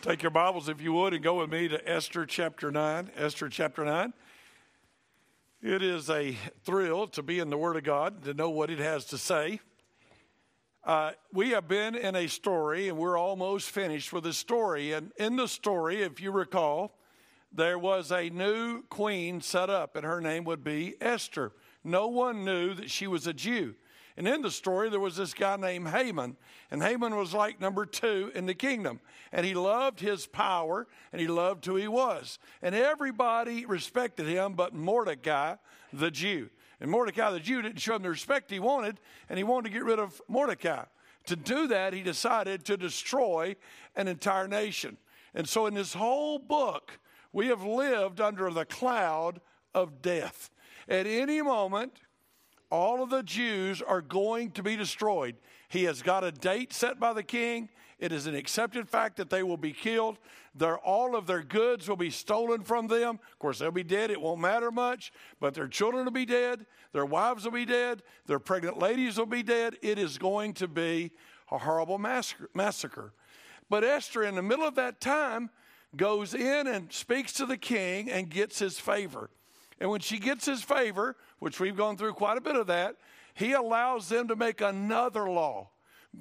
Take your Bibles, if you would, and go with me to Esther chapter 9. Esther chapter 9. It is a thrill to be in the Word of God, to know what it has to say. Uh, we have been in a story, and we're almost finished with the story. And in the story, if you recall, there was a new queen set up, and her name would be Esther. No one knew that she was a Jew. And in the story, there was this guy named Haman, and Haman was like number two in the kingdom. And he loved his power, and he loved who he was. And everybody respected him but Mordecai, the Jew. And Mordecai, the Jew, didn't show him the respect he wanted, and he wanted to get rid of Mordecai. To do that, he decided to destroy an entire nation. And so, in this whole book, we have lived under the cloud of death. At any moment, all of the Jews are going to be destroyed. He has got a date set by the king. It is an accepted fact that they will be killed. Their, all of their goods will be stolen from them. Of course, they'll be dead. It won't matter much, but their children will be dead. Their wives will be dead. Their pregnant ladies will be dead. It is going to be a horrible massacre. But Esther, in the middle of that time, goes in and speaks to the king and gets his favor. And when she gets his favor, which we've gone through quite a bit of that, he allows them to make another law.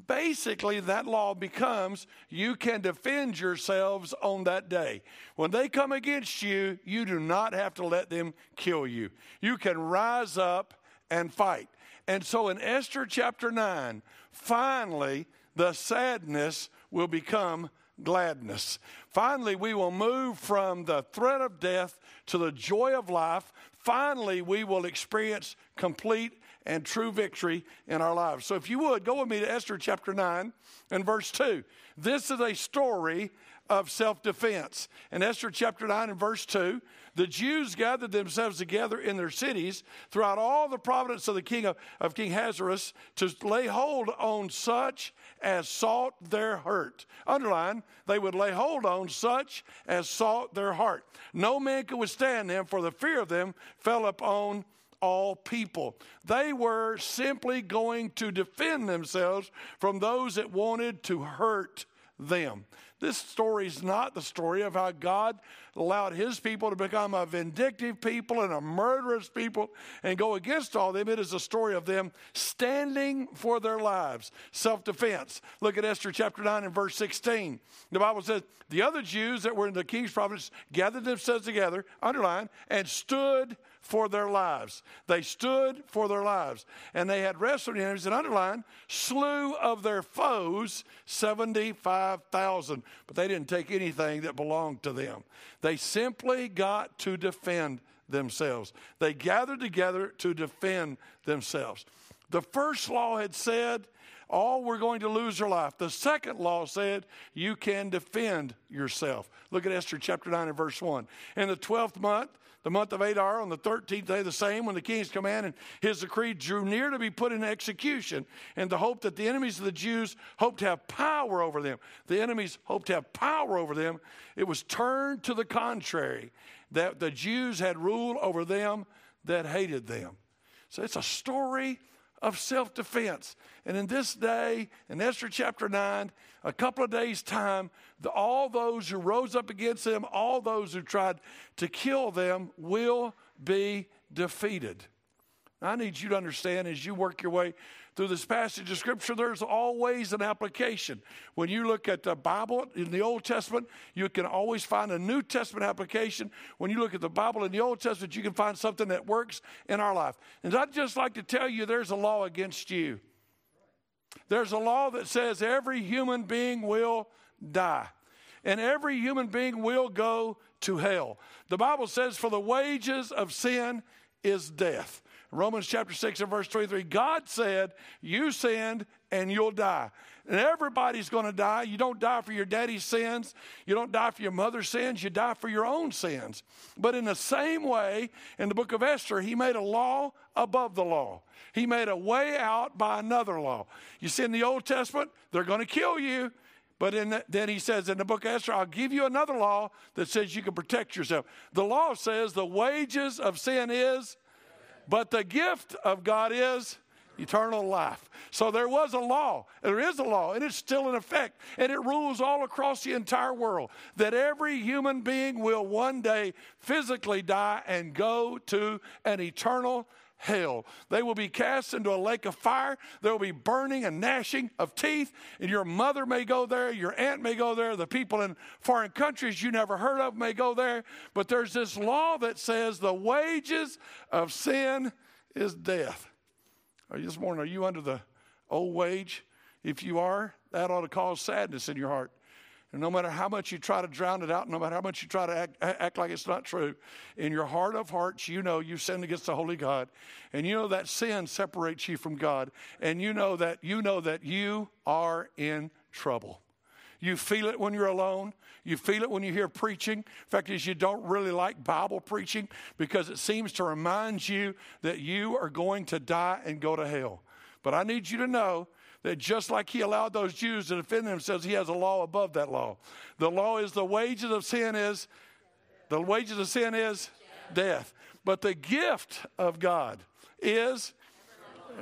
Basically, that law becomes you can defend yourselves on that day. When they come against you, you do not have to let them kill you. You can rise up and fight. And so in Esther chapter 9, finally, the sadness will become gladness. Finally, we will move from the threat of death to the joy of life. Finally, we will experience complete and true victory in our lives. So, if you would, go with me to Esther chapter 9 and verse 2. This is a story of self defense. In Esther chapter 9 and verse 2, the Jews gathered themselves together in their cities throughout all the province of the king of, of King Ahasuerus to lay hold on such as sought their hurt. Underline, they would lay hold on such as sought their heart. No man could withstand them, for the fear of them fell upon all people. They were simply going to defend themselves from those that wanted to hurt them. This story is not the story of how God allowed his people to become a vindictive people and a murderous people and go against all them. It is a story of them standing for their lives, self defense. Look at Esther chapter 9 and verse 16. The Bible says, The other Jews that were in the king's province gathered themselves together, underline, and stood for their lives. They stood for their lives. And they had wrestled enemies, and underline, slew of their foes 75,000. But they didn't take anything that belonged to them. They simply got to defend themselves. They gathered together to defend themselves. The first law had said, all were going to lose their life. The second law said, you can defend yourself. Look at Esther chapter 9 and verse 1. In the 12th month, the month of Adar, on the 13th day, the same, when the king's command and his decree drew near to be put in execution, and the hope that the enemies of the Jews hoped to have power over them. The enemies hoped to have power over them. It was turned to the contrary, that the Jews had rule over them that hated them. So it's a story of self defense. And in this day, in Esther chapter 9, a couple of days' time, the, all those who rose up against them, all those who tried to kill them, will be defeated. I need you to understand as you work your way through this passage of Scripture, there's always an application. When you look at the Bible in the Old Testament, you can always find a New Testament application. When you look at the Bible in the Old Testament, you can find something that works in our life. And I'd just like to tell you there's a law against you. There's a law that says every human being will die, and every human being will go to hell. The Bible says, For the wages of sin is death. Romans chapter 6 and verse 23, God said, You sinned and you'll die. And everybody's going to die. You don't die for your daddy's sins. You don't die for your mother's sins. You die for your own sins. But in the same way, in the book of Esther, he made a law above the law. He made a way out by another law. You see, in the Old Testament, they're going to kill you. But the, then he says in the book of Esther, I'll give you another law that says you can protect yourself. The law says the wages of sin is but the gift of God is eternal life. So there was a law, there is a law, and it's still in effect, and it rules all across the entire world that every human being will one day physically die and go to an eternal hell. They will be cast into a lake of fire. There will be burning and gnashing of teeth. And your mother may go there, your aunt may go there, the people in foreign countries you never heard of may go there. But there's this law that says the wages of sin is death. Are you this morning, are you under the old wage? If you are, that ought to cause sadness in your heart. And no matter how much you try to drown it out, no matter how much you try to act, act, like it's not true, in your heart of hearts, you know you've sinned against the holy God. And you know that sin separates you from God. And you know that you know that you are in trouble. You feel it when you're alone. You feel it when you hear preaching. In fact, is you don't really like Bible preaching because it seems to remind you that you are going to die and go to hell. But I need you to know that just like he allowed those Jews to defend themselves, he has a law above that law. The law is the wages of sin is the wages of sin is death. But the gift of God is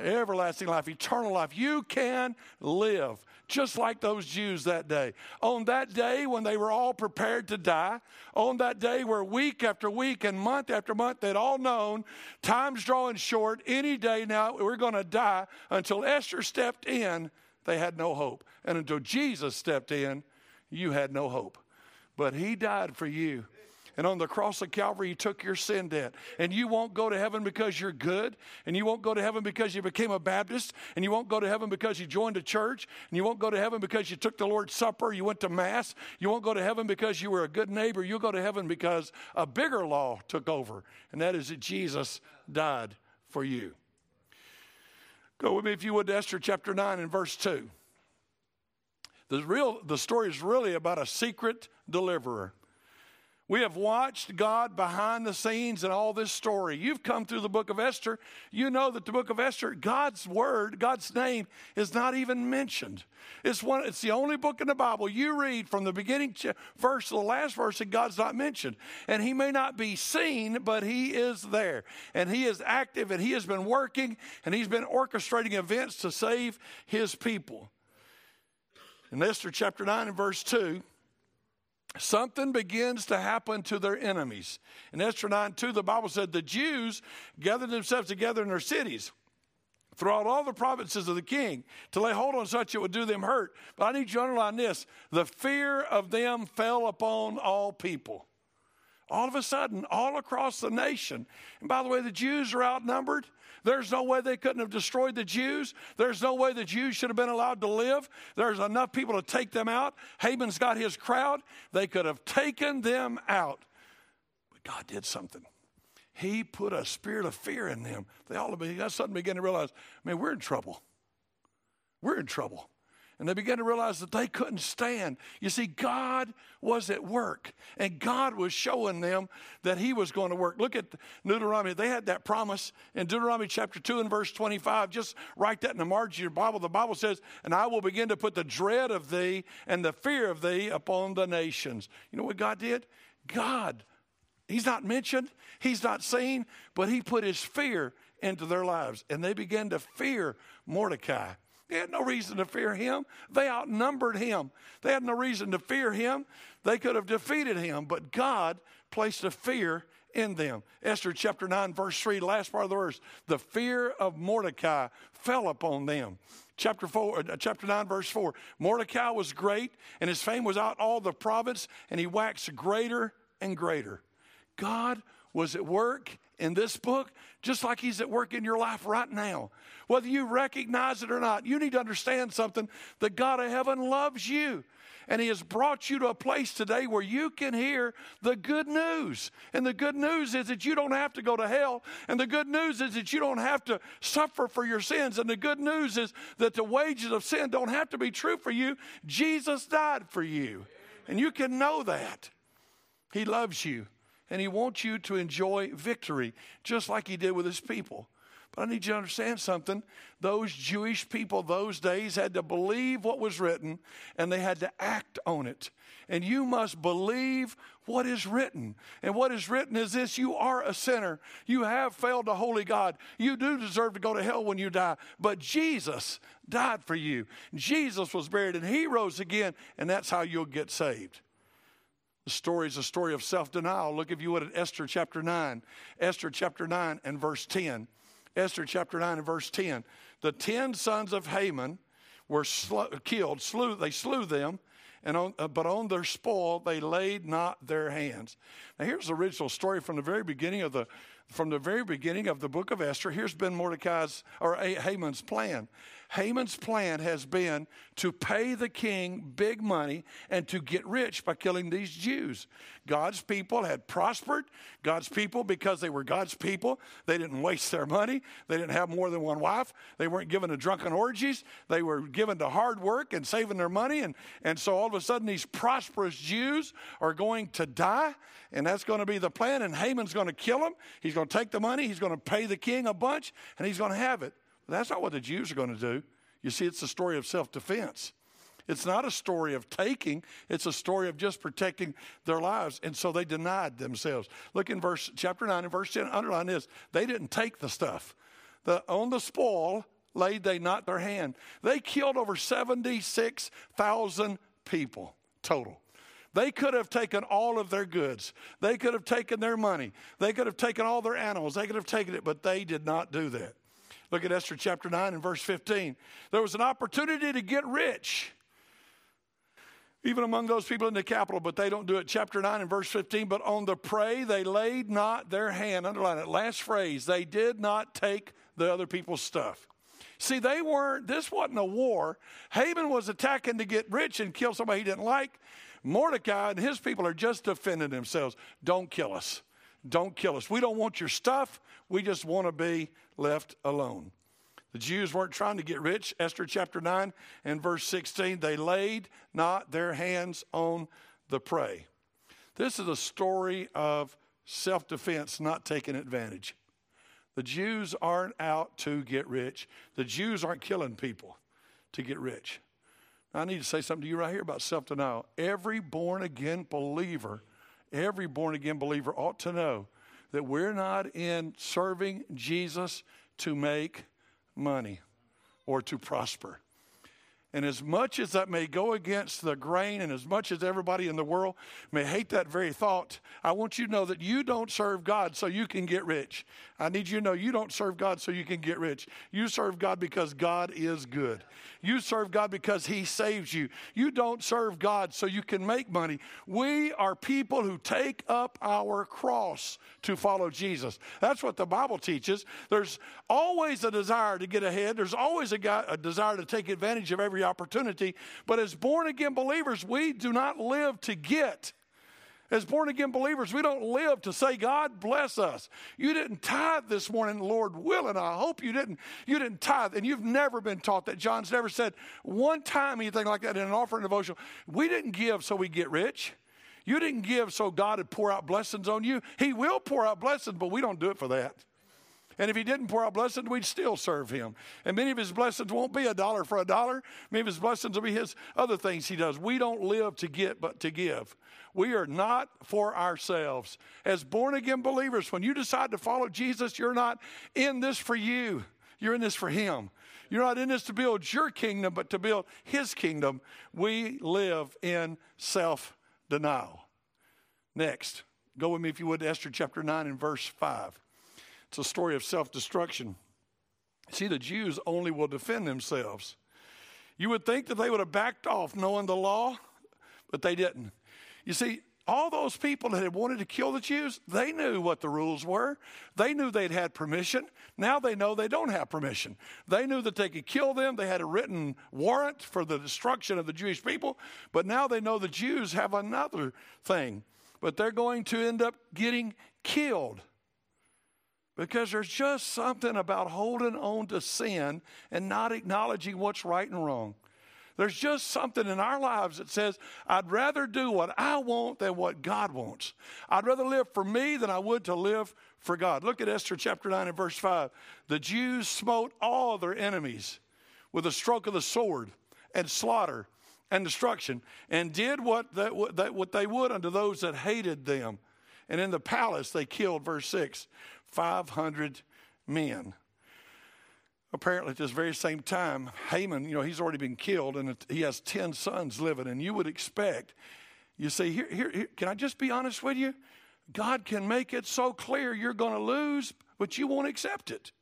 everlasting life, eternal life. You can live just like those Jews that day. On that day when they were all prepared to die, on that day where week after week and month after month they'd all known time's drawing short, any day now we're going to die, until Esther stepped in, they had no hope. And until Jesus stepped in, you had no hope. But he died for you. And on the cross of Calvary, you took your sin debt. And you won't go to heaven because you're good. And you won't go to heaven because you became a Baptist. And you won't go to heaven because you joined a church. And you won't go to heaven because you took the Lord's Supper. You went to Mass. You won't go to heaven because you were a good neighbor. You'll go to heaven because a bigger law took over. And that is that Jesus died for you. Go with me, if you would, to Esther chapter 9 and verse 2. The, real, the story is really about a secret deliverer. We have watched God behind the scenes in all this story. You've come through the book of Esther. You know that the book of Esther, God's word, God's name is not even mentioned. It's one it's the only book in the Bible you read from the beginning verse to the last verse and God's not mentioned. And he may not be seen, but he is there. And he is active and he has been working and he's been orchestrating events to save his people. In Esther chapter 9 and verse 2, something begins to happen to their enemies. In Esther 9 2, the Bible said the Jews gathered themselves together in their cities throughout all the provinces of the king to lay hold on such it would do them hurt. But I need you to underline this the fear of them fell upon all people. All of a sudden, all across the nation. And by the way, the Jews are outnumbered. There's no way they couldn't have destroyed the Jews. There's no way the Jews should have been allowed to live. There's enough people to take them out. Haman's got his crowd. They could have taken them out. But God did something. He put a spirit of fear in them. They all of a sudden began to realize, man, we're in trouble. We're in trouble. And they began to realize that they couldn't stand. You see, God was at work, and God was showing them that He was going to work. Look at Deuteronomy. They had that promise in Deuteronomy chapter 2 and verse 25. Just write that in the margin of your Bible. The Bible says, And I will begin to put the dread of thee and the fear of thee upon the nations. You know what God did? God, He's not mentioned, He's not seen, but He put His fear into their lives, and they began to fear Mordecai. They had no reason to fear him. They outnumbered him. They had no reason to fear him. They could have defeated him, but God placed a fear in them. Esther chapter 9, verse 3, last part of the verse. The fear of Mordecai fell upon them. Chapter 4, uh, chapter 9, verse 4. Mordecai was great, and his fame was out all the province, and he waxed greater and greater. God was at work in this book, just like He's at work in your life right now. Whether you recognize it or not, you need to understand something. The God of heaven loves you. And He has brought you to a place today where you can hear the good news. And the good news is that you don't have to go to hell. And the good news is that you don't have to suffer for your sins. And the good news is that the wages of sin don't have to be true for you. Jesus died for you. And you can know that. He loves you and He wants you to enjoy victory, just like He did with His people. But I need you to understand something. Those Jewish people those days had to believe what was written and they had to act on it. And you must believe what is written. And what is written is this you are a sinner. You have failed a holy God. You do deserve to go to hell when you die. But Jesus died for you. Jesus was buried and he rose again, and that's how you'll get saved. The story is a story of self denial. Look, if you would, at Esther chapter 9. Esther chapter 9 and verse 10. Esther chapter 9 and verse 10. The 10 sons of Haman were sl- killed, slew, they slew them, and on, uh, but on their spoil they laid not their hands. Now, here's the original story from the very beginning of the from the very beginning of the book of Esther. Here's been Mordecai's or Haman's plan. Haman's plan has been to pay the king big money and to get rich by killing these Jews. God's people had prospered. God's people, because they were God's people, they didn't waste their money. They didn't have more than one wife. They weren't given to drunken orgies. They were given to hard work and saving their money. And, and so all of a sudden, these prosperous Jews are going to die. And that's going to be the plan. And Haman's going to kill them. He's going to take the money. He's going to pay the king a bunch. And he's going to have it. That's not what the Jews are going to do. You see, it's a story of self defense. It's not a story of taking, it's a story of just protecting their lives. And so they denied themselves. Look in verse chapter 9 and verse 10, underline this. They didn't take the stuff. The, on the spoil laid they not their hand. They killed over 76,000 people total. They could have taken all of their goods. They could have taken their money. They could have taken all their animals. They could have taken it, but they did not do that. Look at Esther chapter 9 and verse 15. There was an opportunity to get rich, even among those people in the capital, but they don't do it. Chapter 9 and verse 15. But on the prey, they laid not their hand. Underline it. Last phrase. They did not take the other people's stuff. See, they weren't, this wasn't a war. Haman was attacking to get rich and kill somebody he didn't like. Mordecai and his people are just defending themselves. Don't kill us. Don't kill us. We don't want your stuff. We just want to be left alone. The Jews weren't trying to get rich. Esther chapter 9 and verse 16, they laid not their hands on the prey. This is a story of self defense, not taking advantage. The Jews aren't out to get rich, the Jews aren't killing people to get rich. I need to say something to you right here about self denial. Every born again believer, every born again believer ought to know that we're not in serving Jesus to make money or to prosper. And as much as that may go against the grain, and as much as everybody in the world may hate that very thought, I want you to know that you don't serve God so you can get rich. I need you to know you don't serve God so you can get rich. You serve God because God is good. You serve God because He saves you. You don't serve God so you can make money. We are people who take up our cross to follow Jesus. That's what the Bible teaches. There's always a desire to get ahead, there's always a, a desire to take advantage of every opportunity. But as born again believers, we do not live to get. As born again believers, we don't live to say, God bless us. You didn't tithe this morning, Lord willing. I hope you didn't. You didn't tithe, and you've never been taught that. John's never said one time anything like that in an offering devotional. We didn't give so we get rich. You didn't give so God would pour out blessings on you. He will pour out blessings, but we don't do it for that. And if he didn't pour out blessings, we'd still serve him. And many of his blessings won't be a dollar for a dollar. Many of his blessings will be his other things he does. We don't live to get, but to give. We are not for ourselves. As born again believers, when you decide to follow Jesus, you're not in this for you, you're in this for him. You're not in this to build your kingdom, but to build his kingdom. We live in self denial. Next, go with me, if you would, to Esther chapter 9 and verse 5. It's a story of self destruction. See, the Jews only will defend themselves. You would think that they would have backed off knowing the law, but they didn't. You see, all those people that had wanted to kill the Jews, they knew what the rules were. They knew they'd had permission. Now they know they don't have permission. They knew that they could kill them. They had a written warrant for the destruction of the Jewish people. But now they know the Jews have another thing. But they're going to end up getting killed because there's just something about holding on to sin and not acknowledging what's right and wrong. There's just something in our lives that says, I'd rather do what I want than what God wants. I'd rather live for me than I would to live for God. Look at Esther chapter 9 and verse 5. The Jews smote all their enemies with a stroke of the sword and slaughter and destruction, and did what, that, what they would unto those that hated them. And in the palace they killed, verse 6, 500 men apparently at this very same time, Haman, you know, he's already been killed and he has 10 sons living. And you would expect, you see, here, here, here can I just be honest with you? God can make it so clear you're going to lose, but you won't accept it.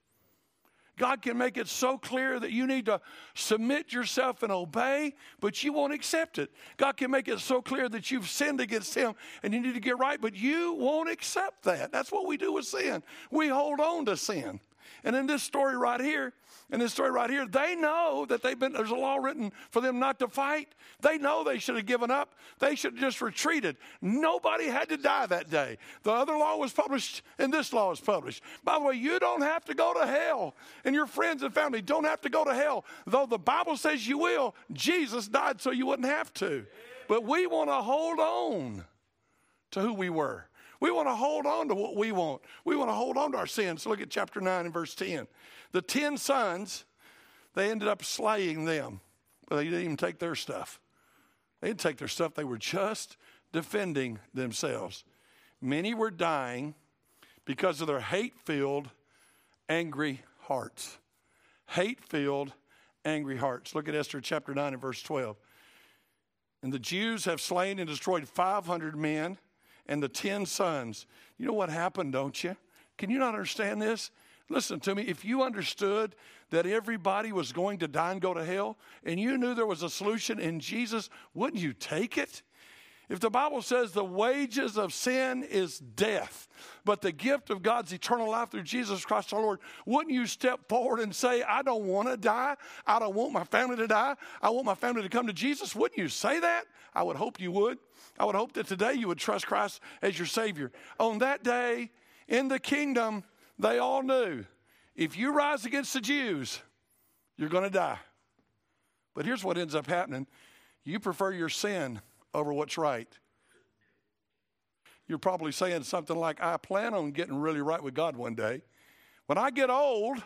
God can make it so clear that you need to submit yourself and obey, but you won't accept it. God can make it so clear that you've sinned against Him and you need to get right, but you won't accept that. That's what we do with sin. We hold on to sin. And in this story right here, in this story right here, they know that they've been, there's a law written for them not to fight. They know they should have given up. They should have just retreated. Nobody had to die that day. The other law was published, and this law was published. By the way, you don't have to go to hell, and your friends and family don't have to go to hell. Though the Bible says you will, Jesus died so you wouldn't have to. But we want to hold on to who we were. We want to hold on to what we want. We want to hold on to our sins. Look at chapter 9 and verse 10. The 10 sons, they ended up slaying them. But they didn't even take their stuff. They didn't take their stuff, they were just defending themselves. Many were dying because of their hate filled, angry hearts. Hate filled, angry hearts. Look at Esther chapter 9 and verse 12. And the Jews have slain and destroyed 500 men and the 10 sons. You know what happened, don't you? Can you not understand this? Listen to me. If you understood that everybody was going to die and go to hell, and you knew there was a solution in Jesus, wouldn't you take it? If the Bible says the wages of sin is death, but the gift of God's eternal life through Jesus Christ our Lord, wouldn't you step forward and say, I don't want to die. I don't want my family to die. I want my family to come to Jesus? Wouldn't you say that? I would hope you would. I would hope that today you would trust Christ as your Savior. On that day in the kingdom, they all knew if you rise against the Jews, you're going to die. But here's what ends up happening you prefer your sin over what's right. You're probably saying something like, I plan on getting really right with God one day. When I get old,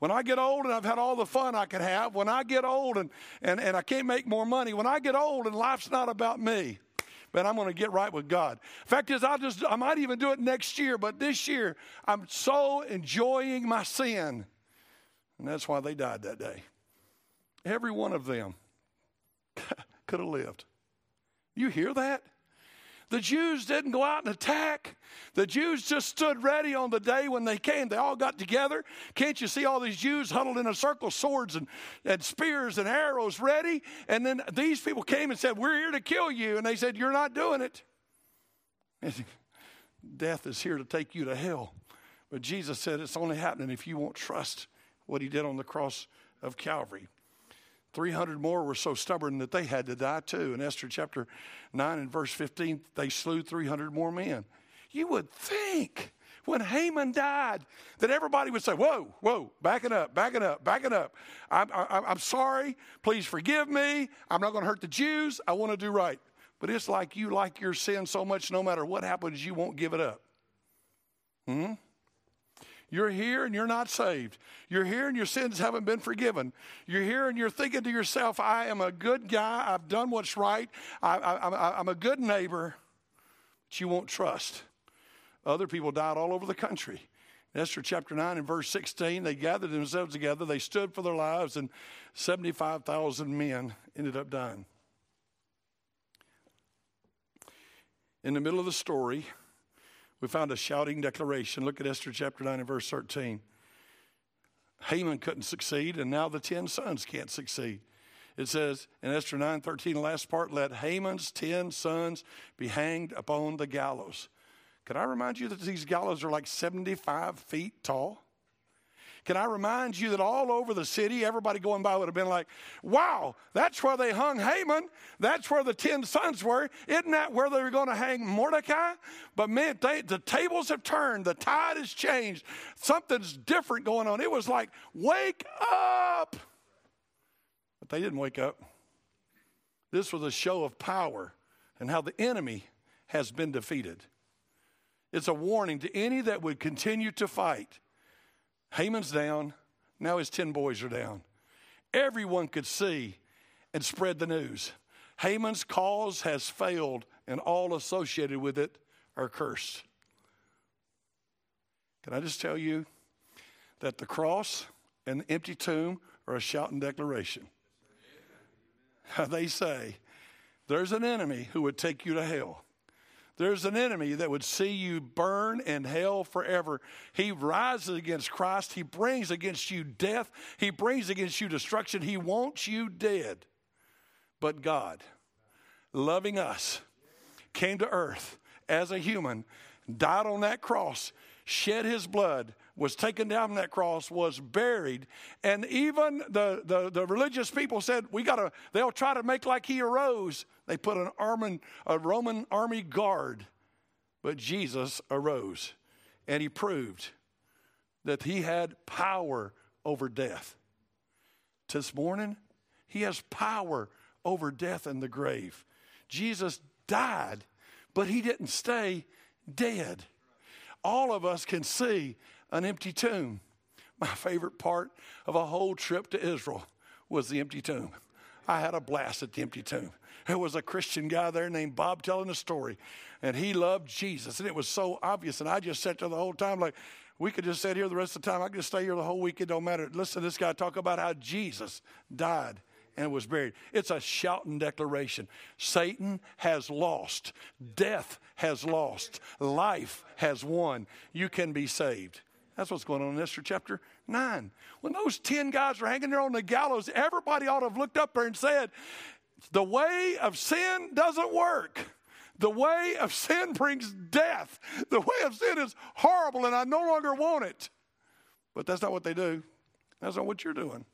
when I get old and I've had all the fun I could have, when I get old and, and, and I can't make more money, when I get old and life's not about me, but I'm going to get right with God. Fact is, I just I might even do it next year, but this year I'm so enjoying my sin, and that's why they died that day. Every one of them could have lived. You hear that? The Jews didn't go out and attack. The Jews just stood ready on the day when they came. They all got together. Can't you see all these Jews huddled in a circle, swords and, and spears and arrows ready? And then these people came and said, We're here to kill you. And they said, You're not doing it. Death is here to take you to hell. But Jesus said it's only happening if you won't trust what he did on the cross of Calvary. 300 more were so stubborn that they had to die too. In Esther chapter 9 and verse 15, they slew 300 more men. You would think when Haman died that everybody would say, Whoa, whoa, backing up, backing up, backing up. I'm, I'm, I'm sorry. Please forgive me. I'm not going to hurt the Jews. I want to do right. But it's like you like your sin so much, no matter what happens, you won't give it up. Hmm? You're here and you're not saved. You're here and your sins haven't been forgiven. You're here and you're thinking to yourself, I am a good guy. I've done what's right. I, am a good neighbor. But you won't trust. Other people died all over the country. Esther chapter 9 and verse 16, they gathered themselves together. They stood for their lives, and 75,000 men ended up dying. In the middle of the story, we found a shouting declaration. Look at Esther chapter 9 and verse 13. Haman couldn't succeed, and now the 10 sons can't succeed. It says in Esther 9 13, the last part, let Haman's 10 sons be hanged upon the gallows. Can I remind you that these gallows are like 75 feet tall? Can I remind you that all over the city, everybody going by would have been like, wow, that's where they hung Haman. That's where the 10 sons were. Isn't that where they were going to hang Mordecai? But man, they, the tables have turned. The tide has changed. Something's different going on. It was like, wake up. But they didn't wake up. This was a show of power and how the enemy has been defeated. It's a warning to any that would continue to fight. Haman's down. Now his 10 boys are down. Everyone could see and spread the news. Haman's cause has failed, and all associated with it are cursed. Can I just tell you that the cross and the empty tomb are a shouting declaration? They say, There's an enemy who would take you to hell. There's an enemy that would see you burn in hell forever. He rises against Christ. He brings against you death. He brings against you destruction. He wants you dead. But God, loving us, came to earth as a human, died on that cross, shed his blood, was taken down from that cross, was buried, and even the, the, the religious people said, We gotta, they'll try to make like he arose. They put an army, a Roman army guard, but Jesus arose, and he proved that he had power over death. This morning, he has power over death and the grave. Jesus died, but he didn't stay dead. All of us can see an empty tomb. My favorite part of a whole trip to Israel was the empty tomb. I had a blast at the empty tomb. There was a Christian guy there named Bob telling a story, and he loved Jesus, and it was so obvious. And I just sat there the whole time like, we could just sit here the rest of the time. I could just stay here the whole week. It don't matter. Listen to this guy talk about how Jesus died and was buried. It's a shouting declaration. Satan has lost. Death has lost. Life has won. You can be saved. That's what's going on in Esther chapter 9. When those 10 guys were hanging there on the gallows, everybody ought to have looked up there and said, The way of sin doesn't work. The way of sin brings death. The way of sin is horrible, and I no longer want it. But that's not what they do. That's not what you're doing.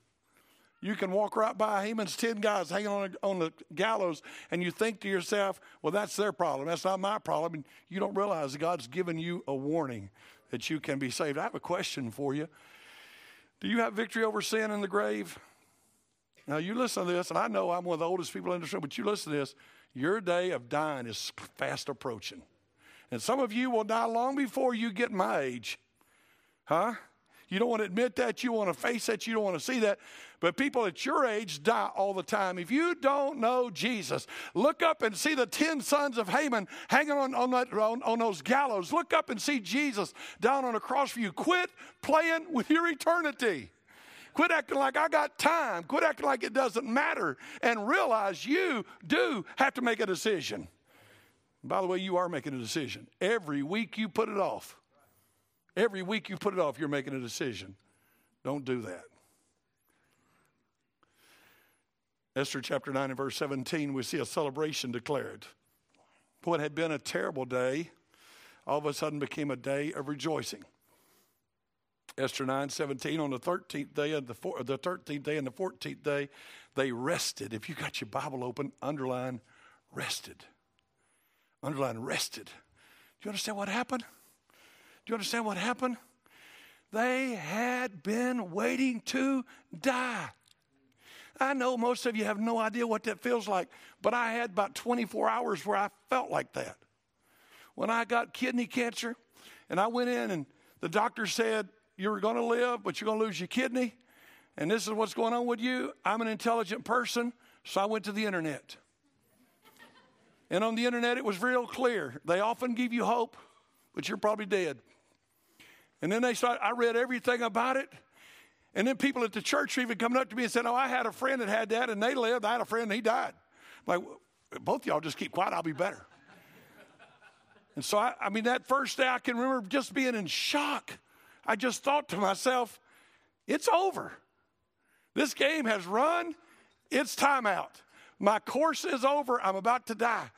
You can walk right by Haman's 10 guys hanging on, on the gallows, and you think to yourself, well, that's their problem. That's not my problem. And you don't realize God's given you a warning that you can be saved. I have a question for you. Do you have victory over sin in the grave? Now, you listen to this, and I know I'm one of the oldest people in this room, but you listen to this. Your day of dying is fast approaching. And some of you will die long before you get my age. Huh? You don't want to admit that. You want to face that. You don't want to see that. But people at your age die all the time. If you don't know Jesus, look up and see the 10 sons of Haman hanging on, on, that, on, on those gallows. Look up and see Jesus down on a cross for you. Quit playing with your eternity. Quit acting like I got time. Quit acting like it doesn't matter. And realize you do have to make a decision. By the way, you are making a decision. Every week you put it off. Every week you put it off, you're making a decision. Don't do that. Esther chapter 9 and verse 17, we see a celebration declared. What had been a terrible day, all of a sudden became a day of rejoicing. Esther 9 17, on the 13th day the, four, the 13th day and the 14th day, they rested. If you got your Bible open, underline rested. Underline rested. Do you understand what happened? Do you understand what happened? They had been waiting to die. I know most of you have no idea what that feels like, but I had about 24 hours where I felt like that. When I got kidney cancer, and I went in, and the doctor said, You're going to live, but you're going to lose your kidney. And this is what's going on with you. I'm an intelligent person, so I went to the internet. And on the internet, it was real clear. They often give you hope, but you're probably dead. And then they started, I read everything about it. And then people at the church even coming up to me and said, Oh, I had a friend that had that and they lived. I had a friend and he died. I'm like, both y'all just keep quiet, I'll be better. and so, I, I mean, that first day I can remember just being in shock. I just thought to myself, it's over. This game has run, it's time out. My course is over, I'm about to die.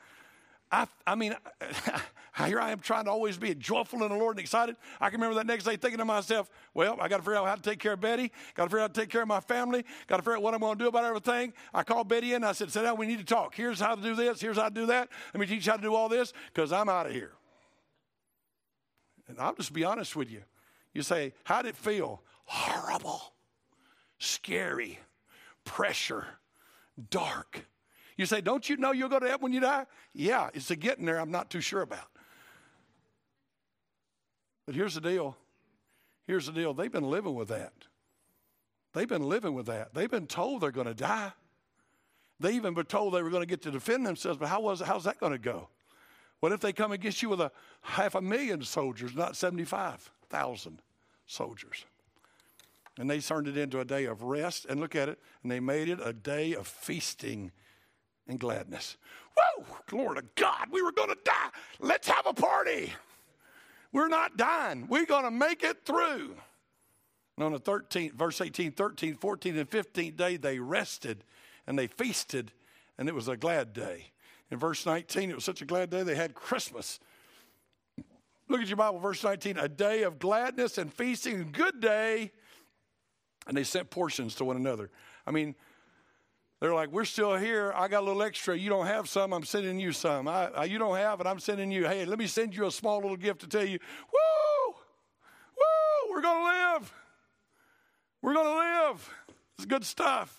I, I mean, here I am trying to always be joyful in the Lord and excited. I can remember that next day thinking to myself, well, I got to figure out how to take care of Betty, got to figure out how to take care of my family, got to figure out what I'm going to do about everything. I called Betty in. I said, sit down, we need to talk. Here's how to do this, here's how to do that. Let me teach you how to do all this because I'm out of here. And I'll just be honest with you. You say, how did it feel? Horrible, scary, pressure, dark. You say, Don't you know you'll go to heaven when you die? Yeah, it's a getting there I'm not too sure about. But here's the deal. Here's the deal. They've been living with that. They've been living with that. They've been told they're going to die. They even were told they were going to get to defend themselves, but how was how's that going to go? What if they come against you with a half a million soldiers, not 75,000 soldiers? And they turned it into a day of rest, and look at it, and they made it a day of feasting and gladness. Whoa, glory to God, we were going to die. Let's have a party. We're not dying. We're going to make it through. And on the 13th, verse 18, 13, 14, and 15th day, they rested and they feasted, and it was a glad day. In verse 19, it was such a glad day, they had Christmas. Look at your Bible, verse 19, a day of gladness and feasting, good day. And they sent portions to one another. I mean, they're like, we're still here. I got a little extra. You don't have some. I'm sending you some. I, I, you don't have it. I'm sending you. Hey, let me send you a small little gift to tell you, woo, woo, we're going to live. We're going to live. It's good stuff.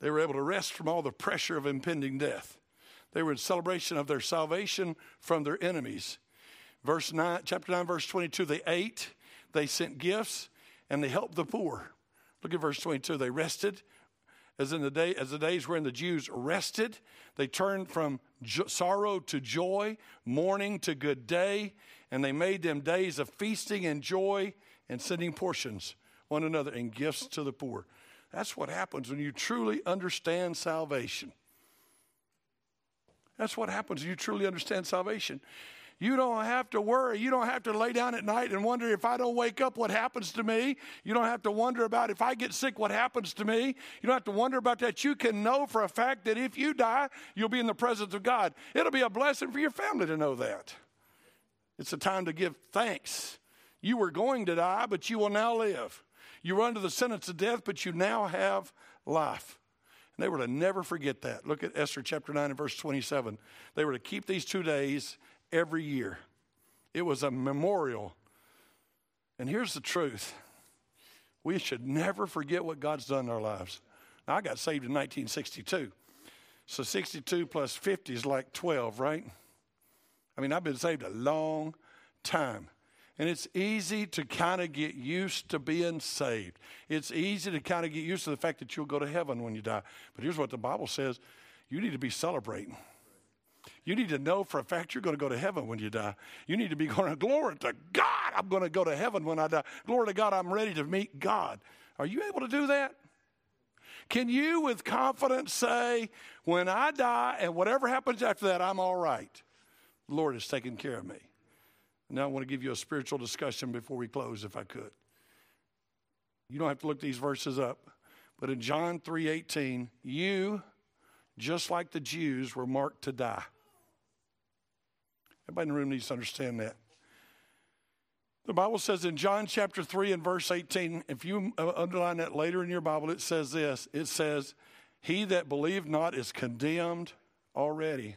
They were able to rest from all the pressure of impending death. They were in celebration of their salvation from their enemies. Verse 9, chapter 9, verse 22, they ate, they sent gifts, and they helped the poor. Look at verse 22. They rested as in the day as the days wherein the Jews rested. They turned from jo- sorrow to joy, mourning to good day, and they made them days of feasting and joy and sending portions one another and gifts to the poor. That's what happens when you truly understand salvation. That's what happens when you truly understand salvation. You don't have to worry. You don't have to lay down at night and wonder if I don't wake up, what happens to me. You don't have to wonder about if I get sick, what happens to me. You don't have to wonder about that. You can know for a fact that if you die, you'll be in the presence of God. It'll be a blessing for your family to know that. It's a time to give thanks. You were going to die, but you will now live. You were under the sentence of death, but you now have life. And they were to never forget that. Look at Esther chapter 9 and verse 27. They were to keep these two days every year. It was a memorial. And here's the truth we should never forget what God's done in our lives. Now, I got saved in 1962. So 62 plus 50 is like 12, right? I mean, I've been saved a long time. And it's easy to kind of get used to being saved. It's easy to kind of get used to the fact that you'll go to heaven when you die. But here's what the Bible says you need to be celebrating. You need to know for a fact you're going to go to heaven when you die. You need to be going, Glory to God, I'm going to go to heaven when I die. Glory to God, I'm ready to meet God. Are you able to do that? Can you, with confidence, say, When I die and whatever happens after that, I'm all right? The Lord is taking care of me. Now, I want to give you a spiritual discussion before we close, if I could. You don't have to look these verses up, but in John 3:18, you, just like the Jews, were marked to die. Everybody in the room needs to understand that. The Bible says in John chapter 3 and verse 18, if you uh, underline that later in your Bible, it says this it says, He that believed not is condemned already.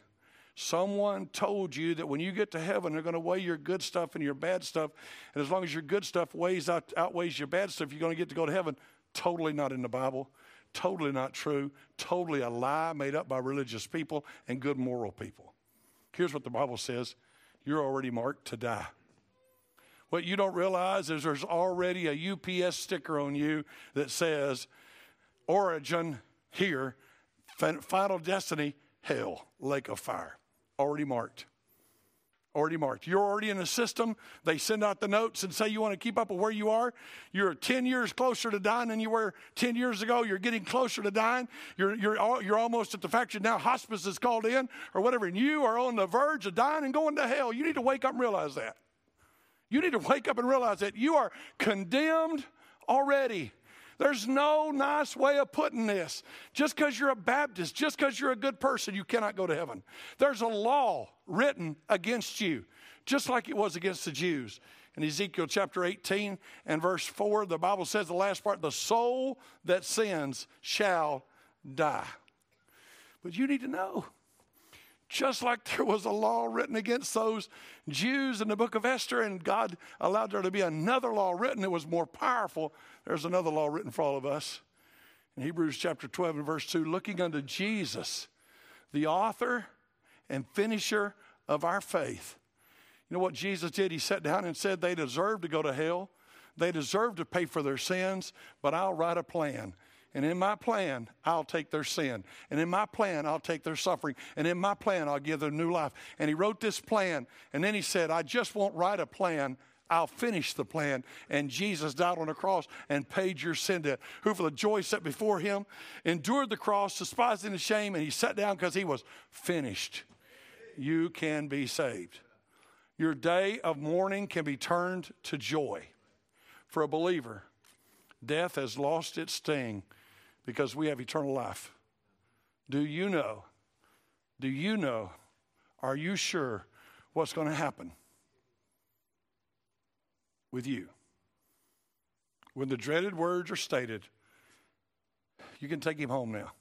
Someone told you that when you get to heaven, they're going to weigh your good stuff and your bad stuff. And as long as your good stuff weighs out, outweighs your bad stuff, you're going to get to go to heaven. Totally not in the Bible. Totally not true. Totally a lie made up by religious people and good moral people. Here's what the Bible says you're already marked to die. What you don't realize is there's already a UPS sticker on you that says, Origin here, Final Destiny, Hell, Lake of Fire. Already marked already marked. You're already in the system. They send out the notes and say you want to keep up with where you are. You're 10 years closer to dying than you were 10 years ago. You're getting closer to dying. You're, you're, you're almost at the fact that now hospice is called in or whatever, and you are on the verge of dying and going to hell. You need to wake up and realize that. You need to wake up and realize that you are condemned already. There's no nice way of putting this. Just because you're a Baptist, just because you're a good person, you cannot go to heaven. There's a law written against you, just like it was against the Jews. In Ezekiel chapter 18 and verse 4, the Bible says the last part the soul that sins shall die. But you need to know just like there was a law written against those Jews in the book of Esther, and God allowed there to be another law written that was more powerful, there's another law written for all of us. In Hebrews chapter 12 and verse 2, looking unto Jesus, the author and finisher of our faith. You know what Jesus did? He sat down and said they deserve to go to hell. They deserve to pay for their sins, but I'll write a plan. And in my plan, I'll take their sin. And in my plan, I'll take their suffering. And in my plan, I'll give them new life. And he wrote this plan. And then he said, I just won't write a plan. I'll finish the plan. And Jesus died on the cross and paid your sin debt. Who, for the joy set before him, endured the cross, despising the shame, and he sat down because he was finished. You can be saved. Your day of mourning can be turned to joy. For a believer, death has lost its sting because we have eternal life. Do you know? Do you know? Are you sure what's going to happen with you? When the dreaded words are stated, you can take him home now.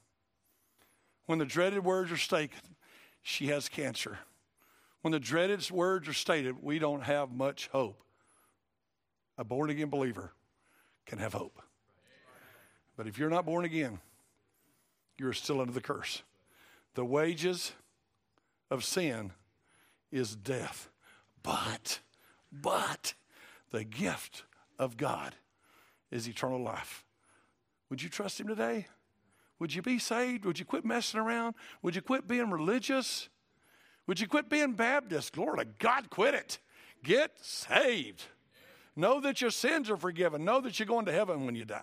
When the dreaded words are stated, she has cancer. When the dreaded words are stated, we don't have much hope. A born again believer can have hope. But if you're not born again, you're still under the curse. The wages of sin is death. But, but, the gift of God is eternal life. Would you trust Him today? Would you be saved? Would you quit messing around? Would you quit being religious? Would you quit being Baptist? Glory to God, quit it. Get saved. Know that your sins are forgiven. Know that you're going to heaven when you die.